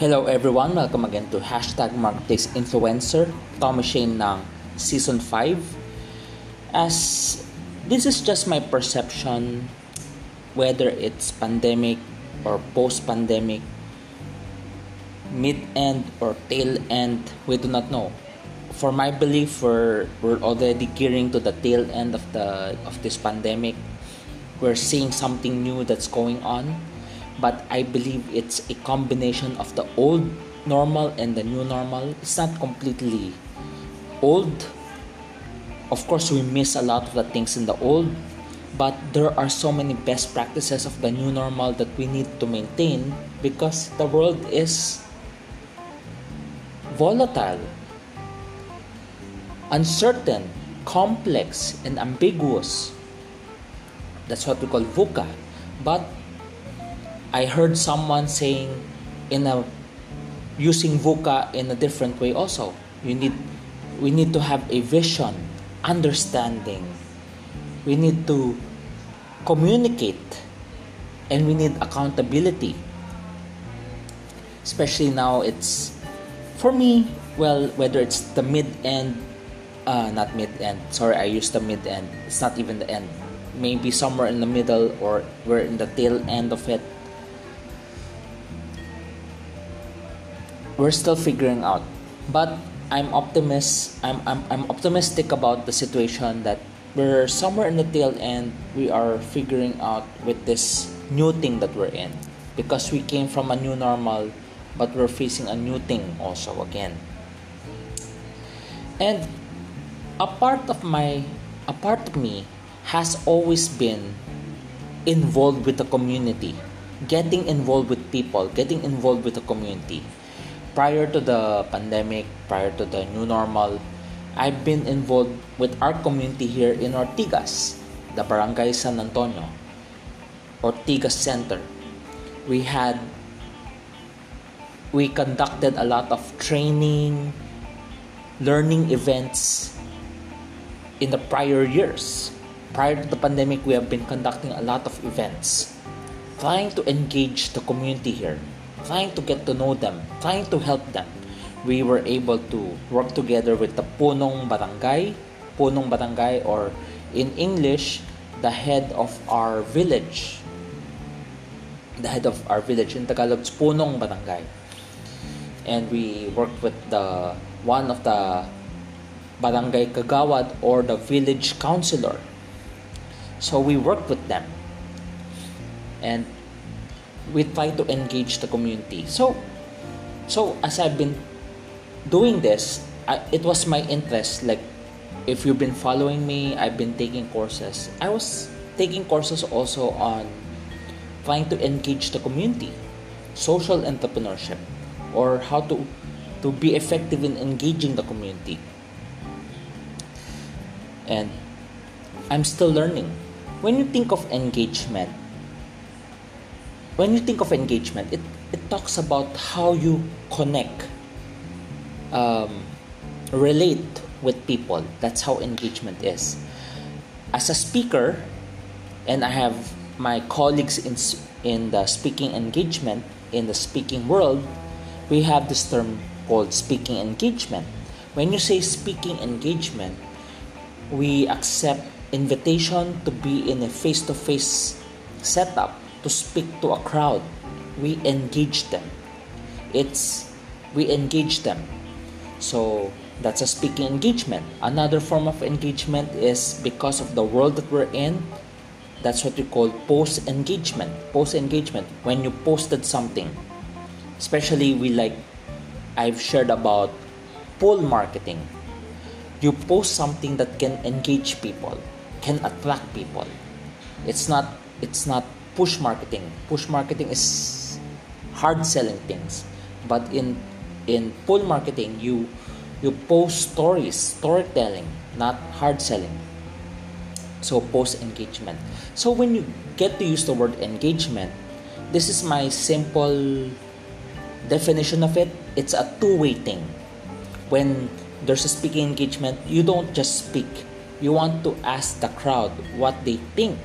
Hello everyone, welcome again to Hashtag Marketplace Influencer, Tommy Shane ng Season 5. As this is just my perception, whether it's pandemic or post-pandemic, mid-end or tail-end, we do not know. For my belief, we're, we're already gearing to the tail end of the of this pandemic. We're seeing something new that's going on but I believe it's a combination of the old normal and the new normal. It's not completely old. Of course, we miss a lot of the things in the old, but there are so many best practices of the new normal that we need to maintain because the world is volatile, uncertain, complex, and ambiguous. That's what we call VUCA. But I heard someone saying in a using VUCA in a different way also. You need we need to have a vision, understanding. We need to communicate and we need accountability. Especially now it's for me, well, whether it's the mid end uh, not mid end. Sorry, I used the mid end. It's not even the end. Maybe somewhere in the middle or we're in the tail end of it we're still figuring out. But I'm optimist. I'm, I'm, I'm optimistic about the situation that we're somewhere in the tail end. We are figuring out with this new thing that we're in because we came from a new normal, but we're facing a new thing also again. And a part of my, a part of me has always been involved with the community, getting involved with people, getting involved with the community prior to the pandemic, prior to the new normal, I've been involved with our community here in Ortigas, the Barangay San Antonio, Ortigas Center. We had we conducted a lot of training, learning events in the prior years. Prior to the pandemic, we have been conducting a lot of events, trying to engage the community here trying to get to know them, trying to help them. We were able to work together with the Punong Barangay, Punong Barangay, or in English, the head of our village. The head of our village in Tagalog, Punong Barangay. And we worked with the one of the barangay kagawad or the village councilor. So we worked with them. And we try to engage the community. So, so as I've been doing this, I, it was my interest. Like, if you've been following me, I've been taking courses. I was taking courses also on trying to engage the community, social entrepreneurship, or how to to be effective in engaging the community. And I'm still learning. When you think of engagement, when you think of engagement, it, it talks about how you connect, um, relate with people. That's how engagement is. As a speaker, and I have my colleagues in, in the speaking engagement, in the speaking world, we have this term called speaking engagement. When you say speaking engagement, we accept invitation to be in a face-to-face setup to speak to a crowd. We engage them. It's we engage them. So that's a speaking engagement. Another form of engagement is because of the world that we're in. That's what we call post engagement. Post engagement when you posted something. Especially we like I've shared about pull marketing. You post something that can engage people, can attract people. It's not it's not push marketing. Push marketing is hard selling things, but in in pull marketing, you you post stories, storytelling, not hard selling. So post engagement. So when you get to use the word engagement, this is my simple definition of it. It's a two-way thing. When there's a speaking engagement, you don't just speak. You want to ask the crowd what they think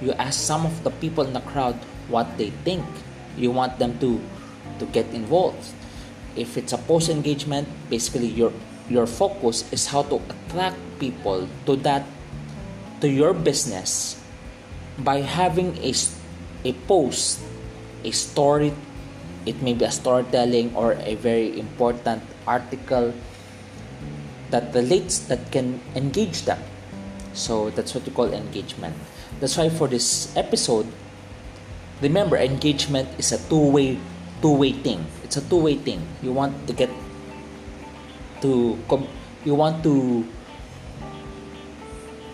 you ask some of the people in the crowd what they think you want them to to get involved. If it's a post engagement, basically your your focus is how to attract people to that to your business by having a, a post, a story, it may be a storytelling or a very important article that relates that can engage them. So that's what we call engagement. That's why for this episode, remember engagement is a two-way two-way thing. It's a two-way thing. You want to get to you want to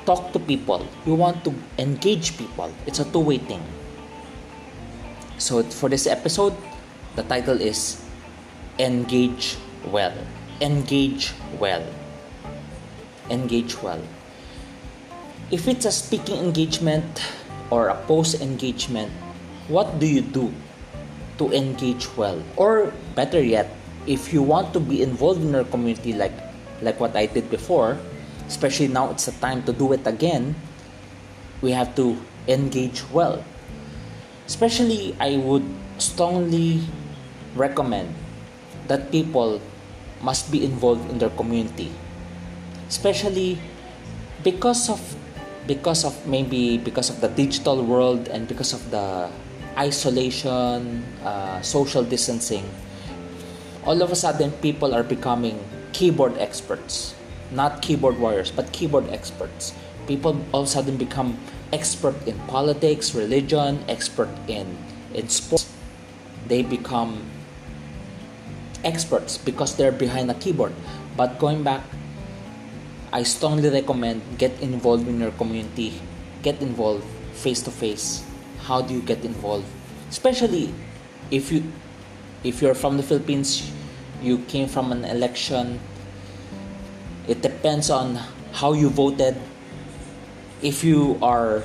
talk to people, you want to engage people. It's a two way thing. So, for this episode, the title is Engage Well. Engage Well. Engage Well. If it's a speaking engagement or a post engagement, what do you do to engage well? Or better yet, if you want to be involved in your community like like what I did before, especially now it's the time to do it again, we have to engage well. Especially, I would strongly recommend that people must be involved in their community, especially because of because of maybe because of the digital world and because of the isolation, uh, social distancing. All of a sudden, people are becoming keyboard experts not keyboard warriors, but keyboard experts. People all of a sudden become expert in politics, religion, expert in, in sports. They become experts because they're behind a keyboard. But going back, I strongly recommend get involved in your community. Get involved face to face. How do you get involved? Especially if you if you're from the Philippines, you came from an election it depends on how you voted. If you are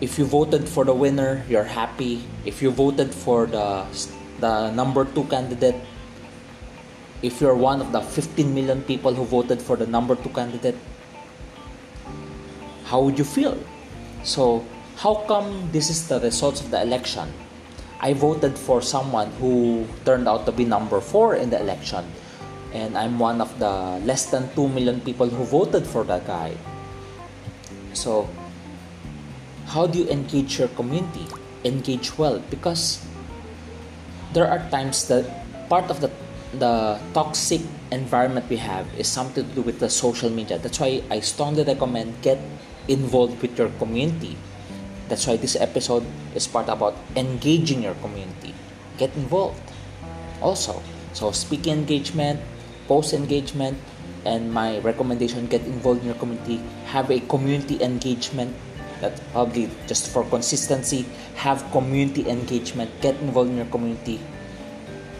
if you voted for the winner, you're happy. If you voted for the the number 2 candidate, if you're one of the 15 million people who voted for the number 2 candidate, how would you feel? So, how come this is the results of the election? I voted for someone who turned out to be number 4 in the election and I'm one of the less than 2 million people who voted for that guy. So, how do you engage your community? Engage well because there are times that part of the the toxic environment we have is something to do with the social media. That's why I strongly recommend get involved with your community. That's why this episode is part about engaging your community. Get involved. Also, so speaking engagement, post engagement and my recommendation get involved in your community have a community engagement that probably just for consistency have community engagement get involved in your community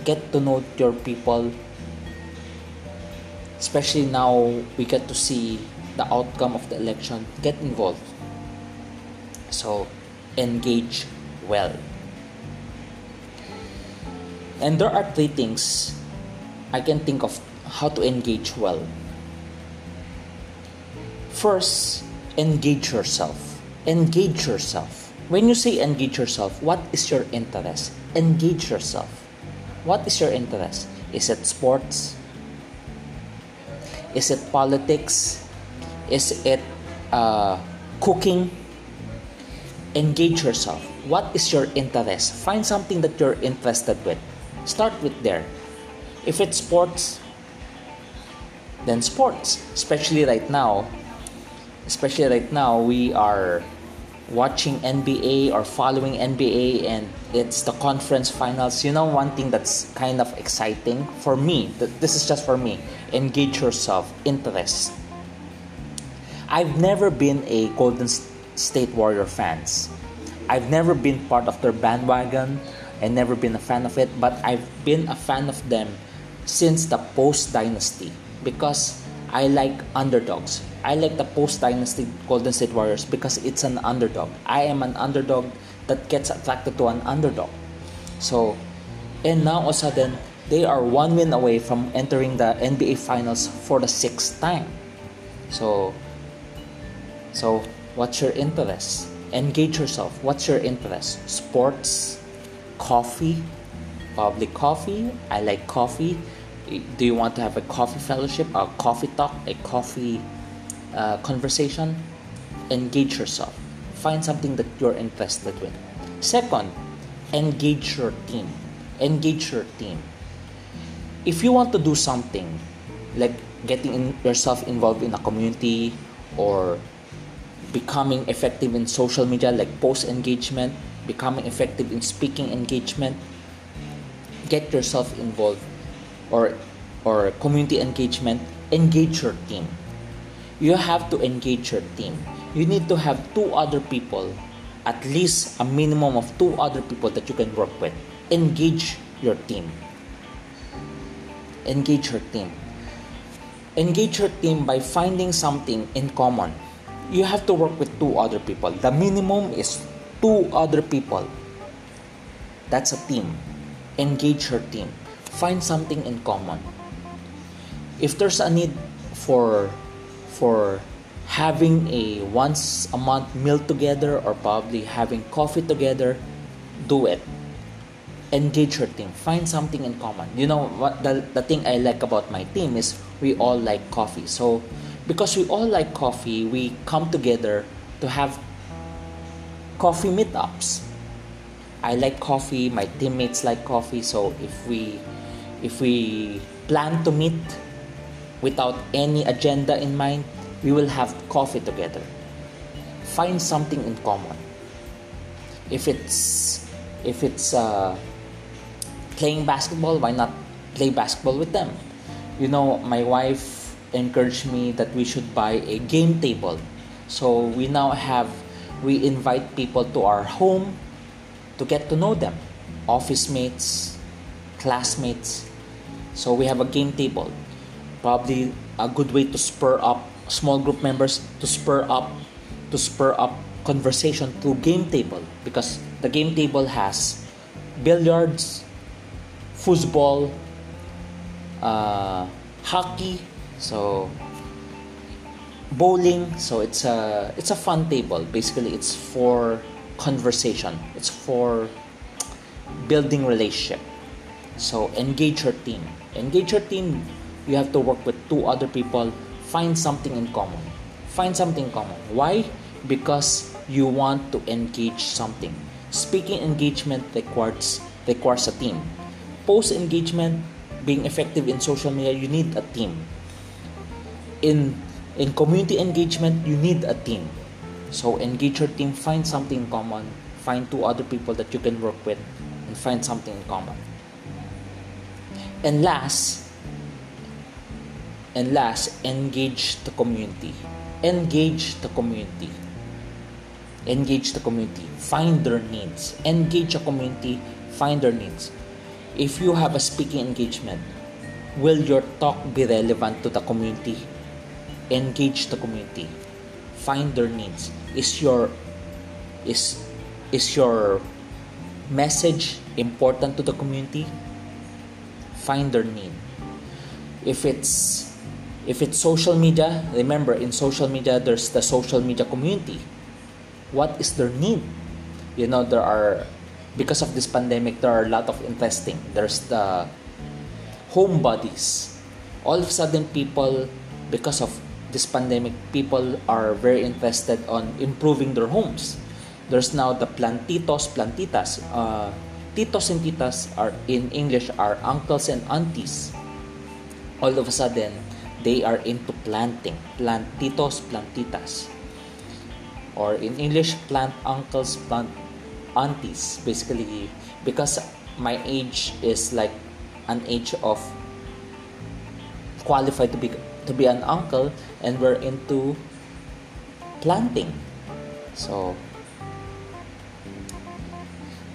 get to know your people especially now we get to see the outcome of the election get involved so engage well and there are three things i can think of how to engage well. First, engage yourself. Engage yourself. When you say engage yourself, what is your interest? Engage yourself. What is your interest? Is it sports? Is it politics? Is it uh, cooking? Engage yourself. What is your interest? Find something that you're interested with. Start with there. If it's sports, then sports especially right now especially right now we are watching NBA or following NBA and it's the conference finals you know one thing that's kind of exciting for me this is just for me engage yourself interest I've never been a Golden State Warrior fans I've never been part of their bandwagon and never been a fan of it but I've been a fan of them since the post dynasty because I like underdogs. I like the post dynasty Golden State Warriors because it's an underdog. I am an underdog that gets attracted to an underdog. So, and now all of a sudden, they are one win away from entering the NBA Finals for the sixth time. So, so what's your interest? Engage yourself. What's your interest? Sports, coffee, Probably coffee. I like coffee. Do you want to have a coffee fellowship, a coffee talk, a coffee uh, conversation? Engage yourself. Find something that you're interested with. Second, engage your team. Engage your team. If you want to do something like getting in yourself involved in a community or becoming effective in social media like post engagement becoming effective in speaking engagement get yourself involved or or community engagement engage your team you have to engage your team you need to have two other people at least a minimum of two other people that you can work with. Engage your team. Engage your team. Engage your team by finding something in common. You have to work with two other people. The minimum is two other people. That's a team. Engage your team. Find something in common. If there's a need for for having a once a month meal together or probably having coffee together do it. Engage your team. Find something in common. You know what the, the thing i like about my team is we all like coffee. So because we all like coffee we come together to have coffee meetups. I like coffee, my teammates like coffee, so if we if we plan to meet without any agenda in mind, we will have coffee together. Find something in common. If it's if it's uh, playing basketball, why not play basketball with them? You know, my wife encouraged me that we should buy a game table. So we now have we invite people to our home to get to know them office mates classmates so we have a game table probably a good way to spur up small group members to spur up to spur up conversation through game table because the game table has billiards football uh, hockey so bowling. So it's a it's a fun table. Basically it's for conversation. It's for building relationship. So engage your team. Engage your team. You have to work with two other people find something in common. Find something common. Why? Because you want to engage something. Speaking engagement requires requires a team. Post engagement being effective in social media you need a team. In in community engagement you need a team. So engage your team, find something in common, find two other people that you can work with, and find something in common. And last, and last, engage the community. Engage the community. Engage the community. Find their needs. Engage a community. Find their needs. If you have a speaking engagement, will your talk be relevant to the community? Engage the community. Find their needs is your is is your message important to the community find their need if it's if it's social media remember in social media there's the social media community what is their need you know there are because of this pandemic there are a lot of investing there's the home bodies all of a sudden people because of this pandemic, people are very interested on improving their homes. There's now the plantitos, plantitas. Uh, titos and titas are in English are uncles and aunties. All of a sudden, they are into planting. Plantitos, plantitas. Or in English, plant uncles, plant aunties. Basically, because my age is like an age of qualified to be to be an uncle and we're into planting so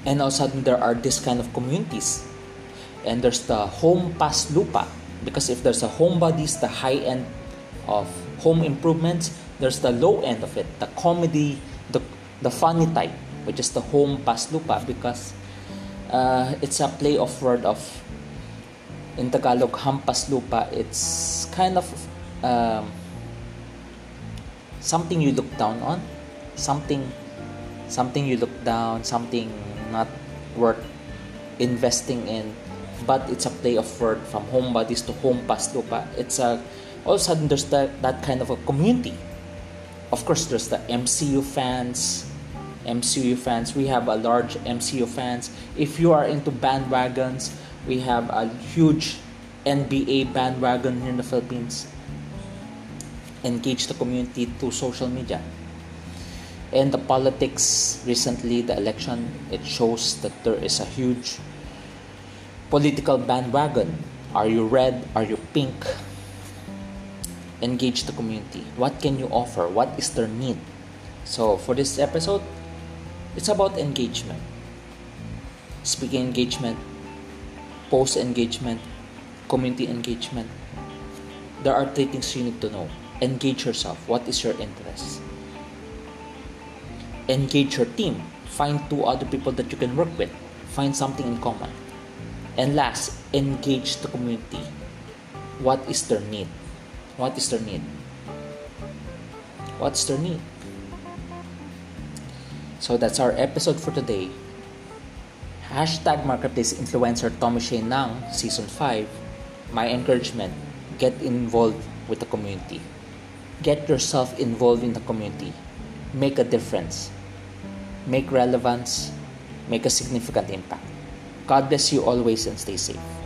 and also there are this kind of communities and there's the home pas lupa because if there's a home bodies the high end of home improvements there's the low end of it the comedy the, the funny type which is the home pas lupa because uh, it's a play of word of in Tagalog, hampas lupa, it's kind of um, something you look down on, something, something you look down, something not worth investing in, but it's a play of word from homebodies to home lupa. It's a all of a sudden there's that, that kind of a community. Of course, there's the MCU fans. MCU fans, we have a large MCU fans. If you are into bandwagons, we have a huge NBA bandwagon here in the Philippines. Engage the community through social media. And the politics recently, the election, it shows that there is a huge political bandwagon. Are you red? Are you pink? Engage the community. What can you offer? What is their need? So, for this episode, it's about engagement. Speaking engagement, post engagement, community engagement. There are three things you need to know. Engage yourself. What is your interest? Engage your team. Find two other people that you can work with. Find something in common. And last, engage the community. What is their need? What is their need? What's their need? So that's our episode for today. Hashtag Marketplace Influencer Tommy Shane ng Season 5. My encouragement, get involved with the community. Get yourself involved in the community. Make a difference. Make relevance. Make a significant impact. God bless you always and stay safe.